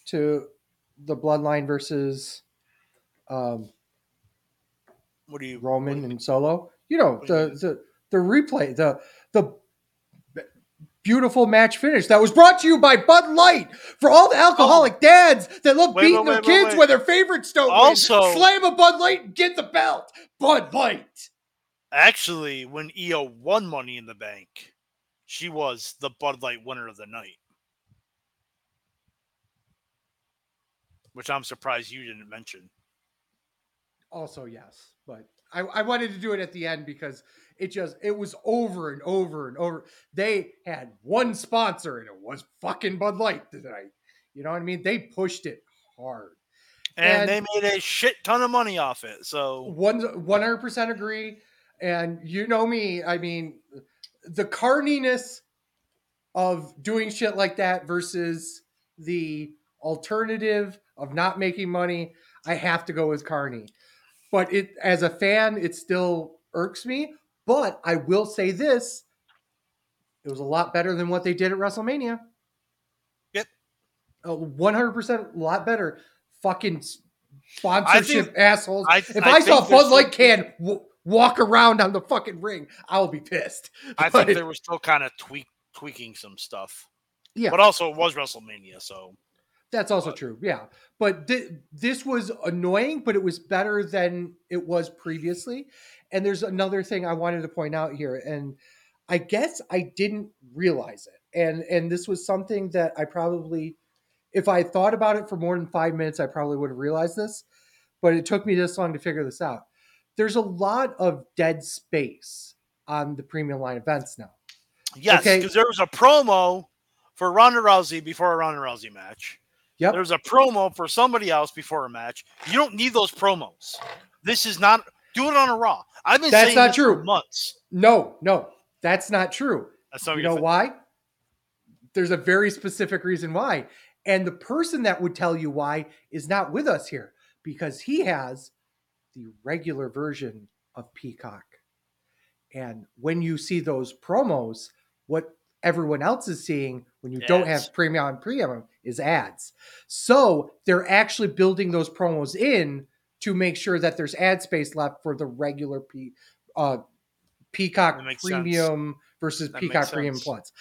to the Bloodline versus um, what do you? Roman and Solo? You know you the the the replay, the the beautiful match finish that was brought to you by Bud Light for all the alcoholic oh. dads that love Oh. Wait, beating wait, their wait, kids when their favorites don't Also- win. Slam a Bud Light and get the belt. Bud Light. Actually, when Iyo won Money in the Bank, she was the Bud Light winner of the night. Which I'm surprised you didn't mention. Also, yes, but I, I wanted to do it at the end because it just it was over and over and over. They had one sponsor and it was fucking Bud Light tonight. You know what I mean? They pushed it hard. And, And- they made a shit ton of money off it. So One one hundred percent agree. And you know me, I mean, the carniness of doing shit like that versus the alternative of not making money, I have to go with Carney. But it as a fan, it still irks me. But I will say this: it was a lot better than what they did at WrestleMania. Yep. one hundred percent, a lot better. Fucking sponsorship assholes. I- if I I, saw think Bud Light can w- walk around on the fucking ring, I'll be pissed. I think they were still kind of tweak tweaking some stuff. Yeah. But also it was WrestleMania, so That's also But- true. Yeah. But thi- this was annoying, but it was better than it was previously. And there's another thing I wanted to point out here. And I guess I didn't realize it. And and this was something that I probably if I thought about it for more than five minutes, I probably would have realized this. But it took me this long to figure this out. There's a lot of dead space on the premium line events now. yes, Okay. because there was a promo for Ronda Rousey before a Ronda Rousey match. Yep. There was a promo for somebody else before a match. You don't need those promos. This is not do it on a Raw. I've been That's saying not true. months. No, no, that's not true. That's not you know thing. why? There's a very specific reason why. And the person that would tell you why is not with us here because he has the regular version of Peacock. And when you see those promos, what everyone else is seeing when you don't have premium on premium is ads. So they're actually building those promos in to make sure that there's ad space left for the regular P, uh, Peacock makes sense. Premium versus That Peacock Premium. Plus.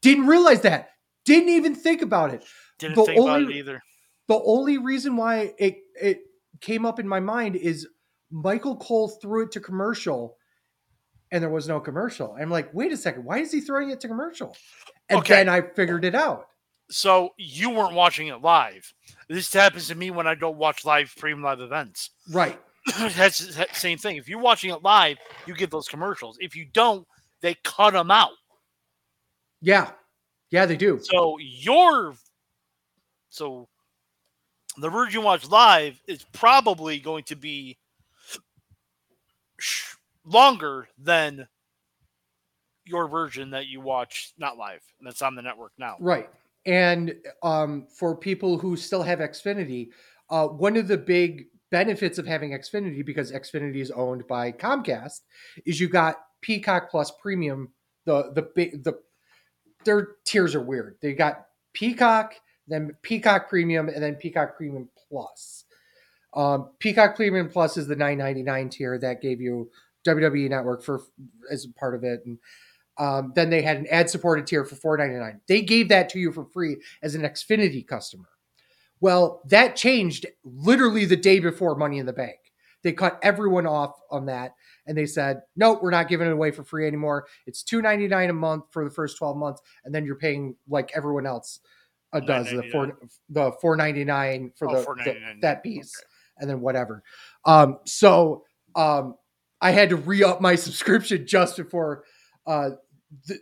Didn't realize that. Didn't even think about it. Didn't the think about it either. The only reason why it it came up in my mind is Michael Cole threw it to commercial and there was no commercial. I'm like, wait a second, why is he throwing it to commercial? And Okay. then I figured it out. So you weren't watching it live. This happens to me when I don't watch live premium live events. Right. That's the same thing. If you're watching it live, you get those commercials. If you don't, they cut them out. Yeah. Yeah, they do. So your so the version you watch live is probably going to be sh- longer than your version that you watch not live and that's on the network now. Right. And um, for people who still have Xfinity, uh, one of the big benefits of having Xfinity, because Xfinity is owned by Comcast, is you got Peacock Plus Premium. The the big the their tiers are weird. They got Peacock, then Peacock Premium, and then Peacock Premium Plus. Um, Peacock Premium Plus is the nine ninety nine tier that gave you WWE Network for as part of it, and um, then they had an ad supported tier for four ninety nine. They gave that to you for free as an Xfinity customer. Well, that changed literally the day before Money in the Bank. They cut everyone off on that, and they said, "Nope, we're not giving it away for free anymore. It's two ninety nine a month for the first twelve months, and then you're paying like everyone else uh, does the four the four ninety nine for Oh, the, the that piece, and then whatever." Um, so um, I had to re up my subscription just before, uh, th-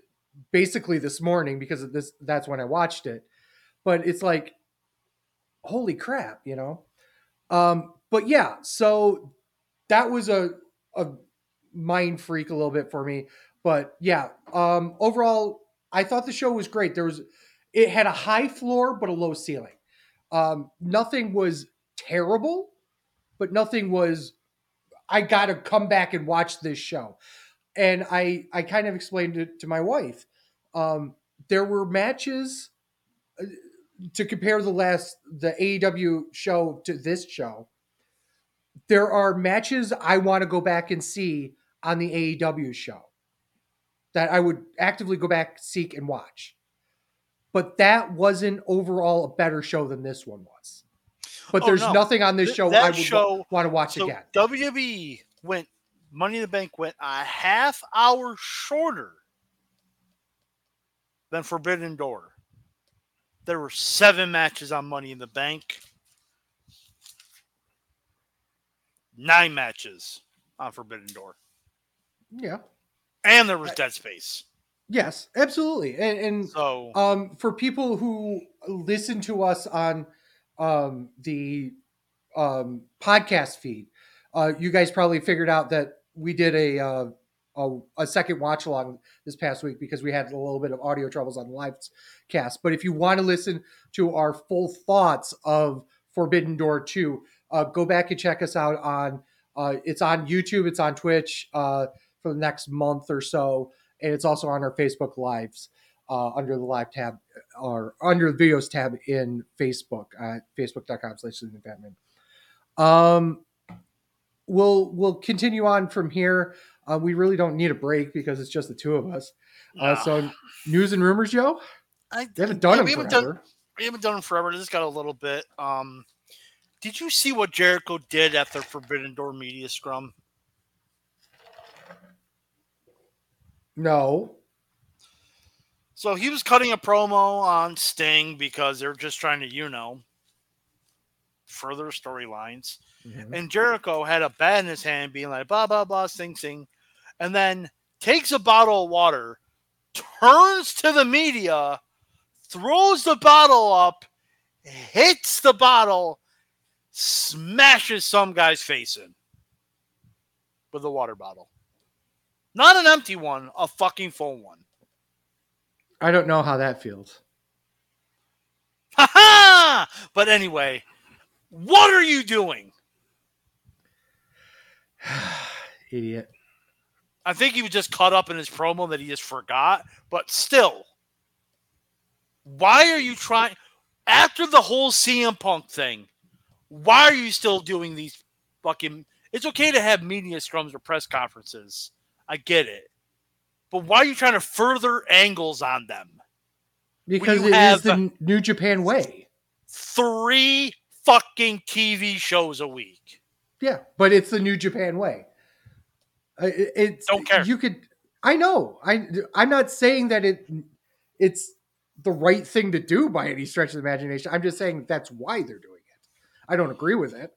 basically this morning because this. That's when I watched it, but it's like, holy crap, you know. Um, but yeah, so that was a a mind freak a little bit for me. But yeah, um, overall, I thought the show was great. There was it had a high floor but a low ceiling. Um, nothing was terrible, but nothing was. I got to come back and watch this show, and I I kind of explained it to my wife. Um, there were matches uh, to compare the last the AEW show to this show. There are matches I want to go back and see on the AEW show that I would actively go back, seek, and watch. But that wasn't overall a better show than this one was. But Oh, there's no. nothing on this Th- show I would show- want to watch So again. WWE went Money in the Bank went a half hour shorter than Forbidden Door. There were seven matches on Money in the Bank. Nine matches on Forbidden Door, Yeah. and there was Dead Space. Yes, absolutely. And, and So um, for people who listen to us on um, the um, podcast feed, uh, you guys probably figured out that we did a, uh, a a second watch along this past week because we had a little bit of audio troubles on the live cast. But if you want to listen to our full thoughts of Forbidden Door two, uh, go back and check us out on. Uh, it's on YouTube. It's on Twitch uh, for the next month or so and it's also on our Facebook Lives uh, under the live tab or under the videos tab in Facebook at facebook.com slash Batman. Um, we'll we'll continue on from here. Uh, we really don't need a break because it's just the two of us. Uh, nah. so news and rumors, Joe. I We haven't done yeah, them we haven't forever. done we haven't done them forever. This got a little bit. Um, did you see what Jericho did at the Forbidden Door media scrum? No. So he was cutting a promo on Sting because they're just trying to, you know, further storylines. Mm-hmm. And Jericho had a bat in his hand, being like, blah, blah, blah, sing, sing. And then takes a bottle of water, turns to the media, throws the bottle up, hits the bottle, smashes some guy's face in with a water bottle. Not an empty one, a fucking full one. I don't know how that feels. Ha ha! But anyway, what are you doing? Idiot. I think he was just caught up in his promo that he just forgot. But still, why are you trying? After the whole CM Punk thing, why are you still doing these fucking? It's okay to have media scrums or press conferences. I get it, but why are you trying to further angles on them? Because it is the New Japan way. Three fucking TV shows a week. Yeah, but it's the New Japan way. It- It's Don't care. You could. I know. I I'm not saying that it it's the right thing to do by any stretch of the imagination. I'm just saying that's why they're doing it. I don't agree with it.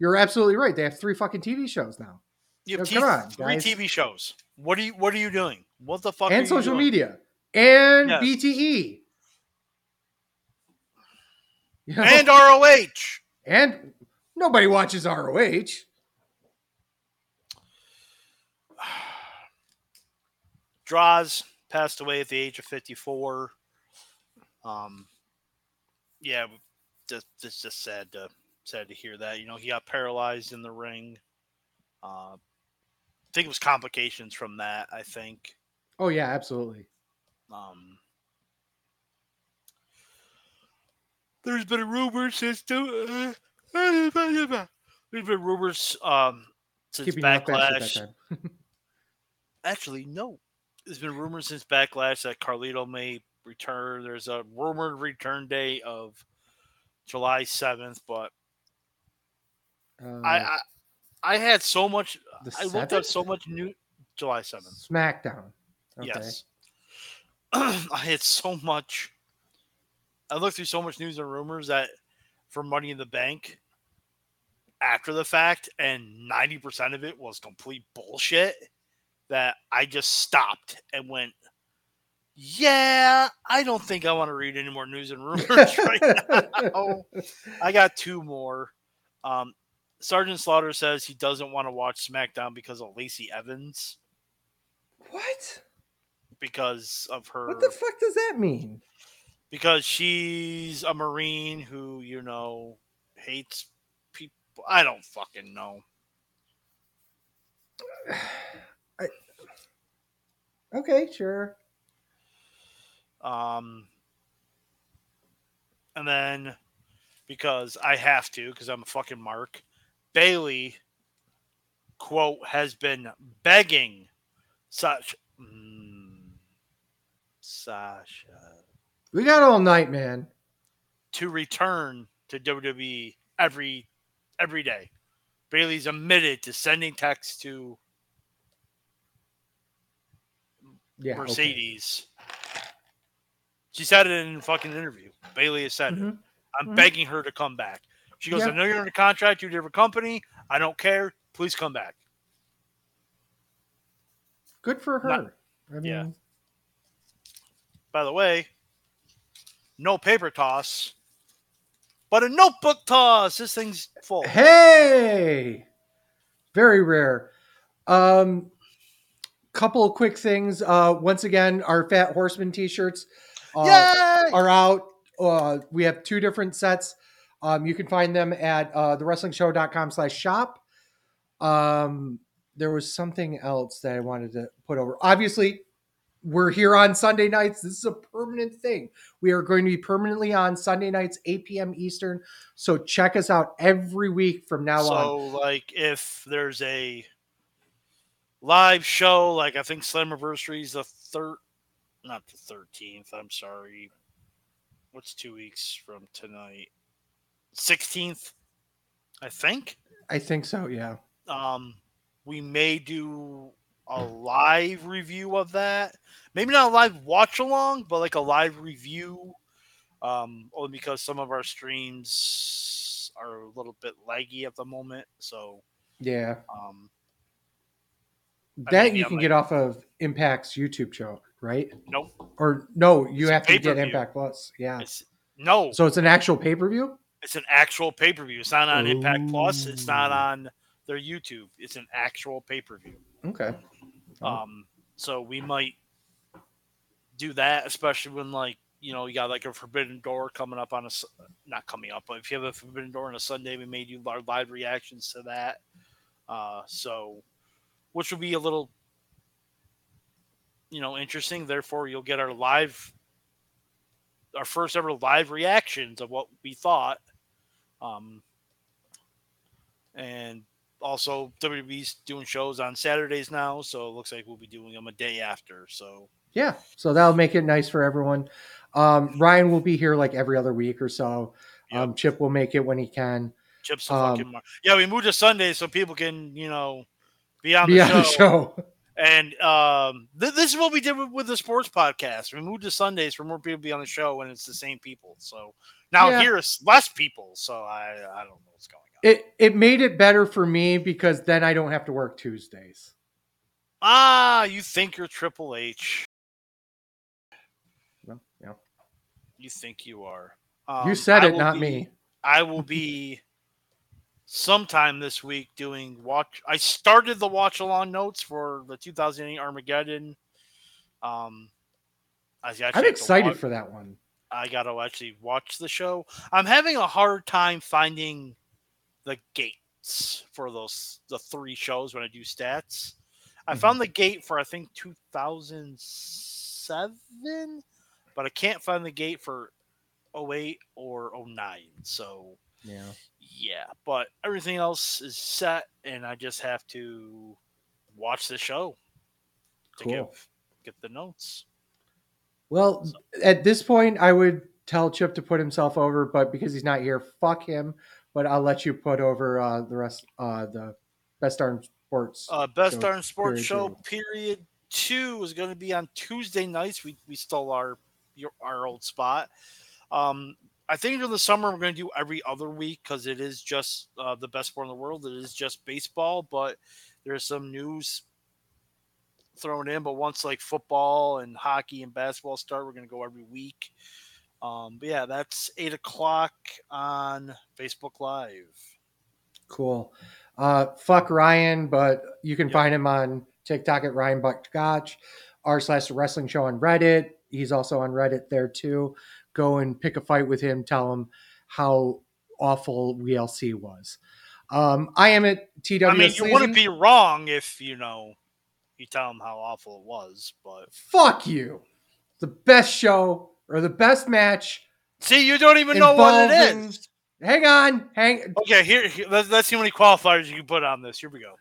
You're absolutely right. They have three fucking TV shows now You have Yo, come on, three guys. TV shows. What are you? What are you doing? What the fuck? and social doing? media and Yes. BTE. You know? and ROH. and nobody watches ROH. Droz passed away at the age of 54. Um, yeah, just just just sad to sad to hear that. You know, he got paralyzed in the ring. Uh, I think it was complications from that. I think. Oh yeah, absolutely. Um, there's been a rumor since uh, there's been rumors um since Keeping you up past at that backlash. Actually, no. There's been rumors since backlash that Carlito may return. There's a rumored return date of July 7th, but Uh, I, I I had so much. I looked up so much new. July 7th. SmackDown. Okay. Yes. I had so much. I looked through so much news and rumors that for Money in the Bank after the fact, and 90% of it was complete bullshit that I just stopped and went, Yeah, I don't think I want to read any more news and rumors right now. I got two more. Um, Sergeant Slaughter says he doesn't want to watch SmackDown because of Lacey Evans what? because of her What the fuck does that mean? Because she's a marine who you know hates people. I don't fucking know. I, Okay, sure. um and then because i have to because i'm a fucking mark Bayley quote has been begging such mm, sasha We got all night, man. to return to WWE every every day. Bayley's admitted to sending texts to Yeah. okay. Mercedes. She said it in a fucking interview. Bayley has said it. Mhm. I'm Mhm. begging her to come back. She goes, Yeah. I know you're under contract, you're a different company. I don't care. Please come back. Good for her. Not- I mean, yeah. By the way, no paper toss, but a notebook toss. This thing's full. Hey, very rare. Um, couple of quick things. Uh, once again, our Fat Horseman T-shirts uh, are out. Uh, we have two different sets. Um, you can find them at uh, thewrestlingshow.com slash shop. Um, there was something else that I wanted to put over. Obviously, we're here on Sunday nights. This is a permanent thing. We are going to be permanently on Sunday nights, 8 p.m. Eastern. So check us out every week from now on. So, like, if there's a live show, like I think Slammiversary is the third, not the thirteenth. I'm sorry. What's two weeks from tonight? Sixteenth, I think. I think so, yeah. Um, we may do a live review of that. Maybe not a live watch along, but like a live review. Um, only because some of our streams are a little bit laggy at the moment. So, Yeah. um, I That mean, you yeah, can like- get off of Impact's YouTube show, right? nope. Or no, you It's have to get. Impact Plus. Yeah. It's no. So it's an actual pay per view? It's an actual pay per view. It's not on Impact Plus. It's not on their YouTube. It's an actual pay per view. Okay. Oh. Um, so we might do that, especially when like you know you got like a Forbidden Door coming up on a not coming up, but if you have a Forbidden Door on a Sunday, we may do our live reactions to that. Uh, so which will be a little you know interesting. Therefore, you'll get our live our first ever live reactions of what we thought. Um, and also WWE's doing shows on Saturdays now, so it looks like we'll be doing them a day after. So Yeah. So that'll make it nice for everyone. Um, Ryan will be here like every other week or so. Um, Chip will make it when he can. Chips Um, fucking yeah. We moved to Sunday so people can you know be on Be the on show. the show. And um, th- this is what we did with, with the sports podcast. We moved to Sundays for more people to be on the show, and it's the same people. So now Yeah. here is less people. So I I don't know what's going on. It it made it better for me because then I don't have to work Tuesdays. ah, you think you're Triple H? Well, yeah. You think you are? you Um, said I it, not be- me. I will be sometime this week doing watch. I started the watch along notes for the 2008 Armageddon. Um, I actually I'm excited watch- for that one. I got to actually watch the show. I'm having a hard time finding the gates for those the three shows when I do stats. I Mhm. found the gate for I think 2007, but I can't find the gate for 08 or 09. So Yeah. yeah, but everything else is set, and I just have to watch the show to Cool. give get the notes. Well, at this point, I would tell Chip to put himself over, but because he's not here, fuck him. But I'll let you put over uh, the rest, uh, the best darn sports. Uh, Best Darn Sports period Show two. period two is going to be on Tuesday nights. We we stole our your, our old spot. Um, I think during the summer we're going to do every other week because it is just uh, the best sport in the world. It is just baseball, but there's some news thrown in. But once like football and hockey and basketball start, we're going to go every week. Um, but yeah, that's eight o'clock on Facebook Live. Cool. Uh, fuck Ryan, but you can Yep. find him on TikTok at Ryan Buckgotch, r slash wrestling show on Reddit. He's also on Reddit there too. Go and pick a fight with him. Tell him how awful WLC was. Um, I am at TW. I mean, you wouldn't be wrong if you know you tell him how awful it was, but Fuck you. The best show or the best match. see, you don't even know what it is. Hang on, hang. Okay, here, here let's, let's see how many qualifiers you can put on this. Here we go.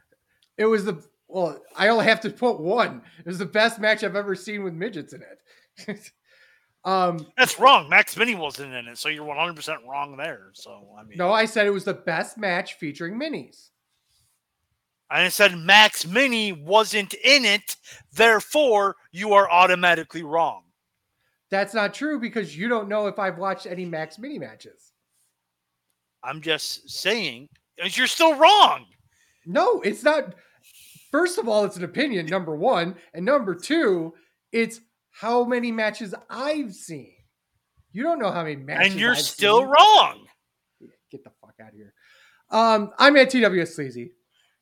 It was the well. I only have to put one. It was the best match I've ever seen with midgets in it. um, That's wrong. Max Mini wasn't in it, so you're 100 percent wrong there. So I mean, no, I said it was the best match featuring minis. I said Max Mini wasn't in it, therefore you are automatically wrong. That's not true because you don't know if I've watched any Max mini matches. I'm just saying you're still wrong. No, it's not. First of all, it's an opinion, number one. And number two, it's how many matches I've seen. You don't know how many matches. and you're I've still seen. wrong. Get the fuck out of here. Um, I'm at TWS Sleazy.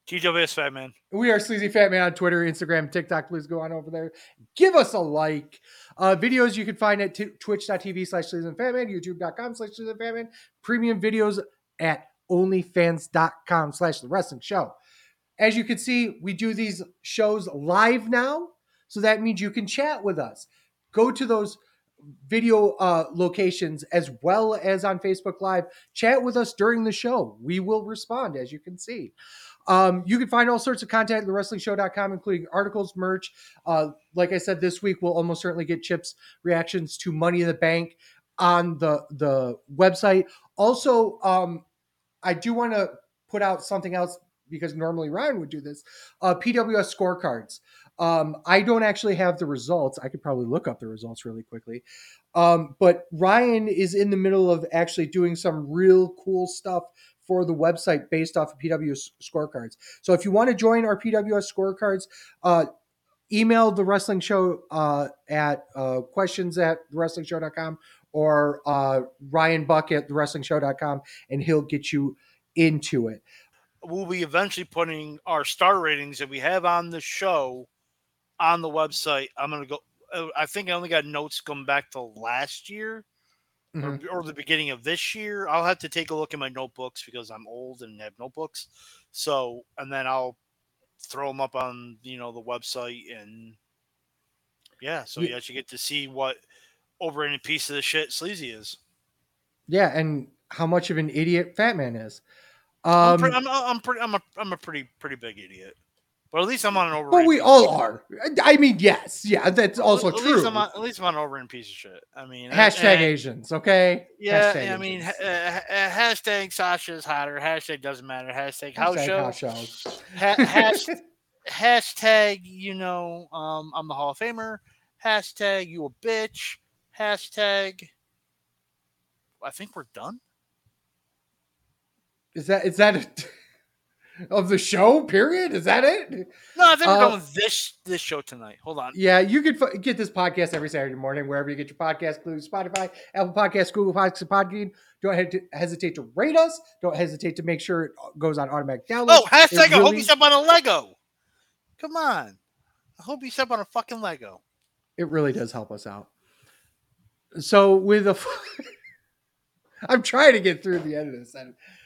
TWS Fat Man. We are Sleazy Fat Man on Twitter, Instagram, TikTok. Please go on over there. Give us a like. Uh, videos you can find at t- twitch.tv slash Sleazy Fat Man, youtube.com slash Sleazy Fat Man, premium videos at onlyfans.com slash The Wrestling Show. As you can see, we do these shows live now. So that means you can chat with us. Go to those video uh, locations as well as on Facebook Live. Chat with us during the show. We will respond, as you can see. Um, you can find all sorts of content at thewrestlingshow.com, including articles, merch. Uh, like I said, this week we'll almost certainly get Chip's reactions to Money in the Bank on the the website. Also, um, I do want to put out something else because normally Ryan would do this. Uh, PWS scorecards. Um, I don't actually have the results. I could probably look up the results really quickly. Um, but Ryan is in the middle of actually doing some real cool stuff for the website based off of PWS scorecards. So if you want to join our PWS scorecards, uh, email the wrestling show uh, at uh, questions at thewrestlingshow.com or uh, Ryan Buck at thewrestlingshow.com and he'll get you into it. We'll be eventually putting our star ratings that we have on the show on the website. I'm gonna go. uh, I think I only got notes going back to last year Mhm. or, or the beginning of this year. I'll have to take a look at my notebooks because I'm old and have notebooks. So, and then I'll throw them up on you know the website and yeah. So Ye- you actually get to see what over any piece of the shit sleazy is. Yeah, and how much of an idiot Fat Man is. I'm, Um, pre- I'm, I'm pretty. I'm a. I'm a pretty pretty big idiot. But at least I'm on an over. but we all are. I mean, yes, yeah, that's also at true. Least on, at least I'm on an over piece of shit. I mean, Hashtag and- Asians, okay? Yeah, Hashtag I mean, Asians. ha- uh, uh, hashtag Sasha's hotter. Hashtag doesn't matter. Hashtag house Hashtag show. house shows. Ha- hash- hashtag you know um, I'm the Hall of Famer. Hashtag you a bitch. Hashtag. I think we're done. Is that is that a, of the show? Period. Is that it? No, I think we're Uh, done this this show tonight. Hold on. Yeah, you can f- get this podcast every Saturday morning wherever you get your podcast, including Spotify, Apple Podcasts, Google Podcasts, and Podbean. Don't to hesitate to rate us. Don't hesitate to make sure it goes on automatic download. Oh, hashtag It I hope you step on a Lego. Come on. I hope you step on a fucking Lego. it really does help us out. So with a, I'm trying to get through the end of this,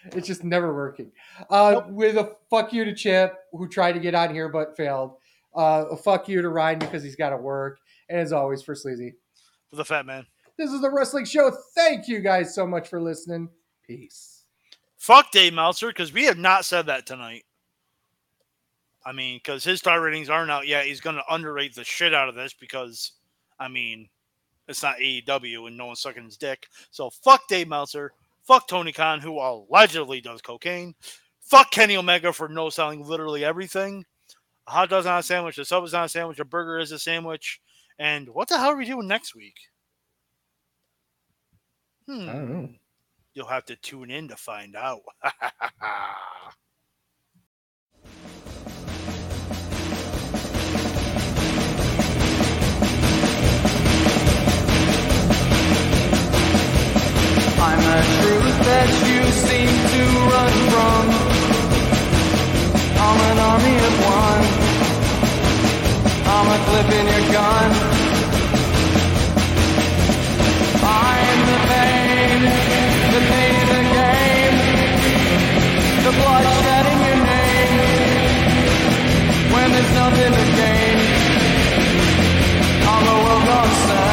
it's just never working. Uh, Nope. With a fuck you to Chip, who tried to get on here but failed. Uh, a fuck you to Ryan because he's got to work, and as always for Sleazy. For the fat man. This is the wrestling show. Thank you guys so much for listening. Peace. Fuck Dave Meltzer because we have not said that tonight. I mean, because his star ratings aren't out yet. He's going to underrate the shit out of this because, I mean, it's not AEW and no one's sucking his dick. So fuck Dave Meltzer. Fuck Tony Khan, who allegedly does cocaine. Fuck Kenny Omega for no selling literally everything. A hot dog's on a sandwich. A sub is on a sandwich. A burger is a sandwich. And what the hell are we doing next week? Hmm. I don't know. You'll have to tune in to find out. I'm the truth that you seem to run from. I'm an army of one. I'm a clip in your gun. I'm the pain, the pain in the game, the bloodshed in your name. When there's nothing to gain, I'm a world gone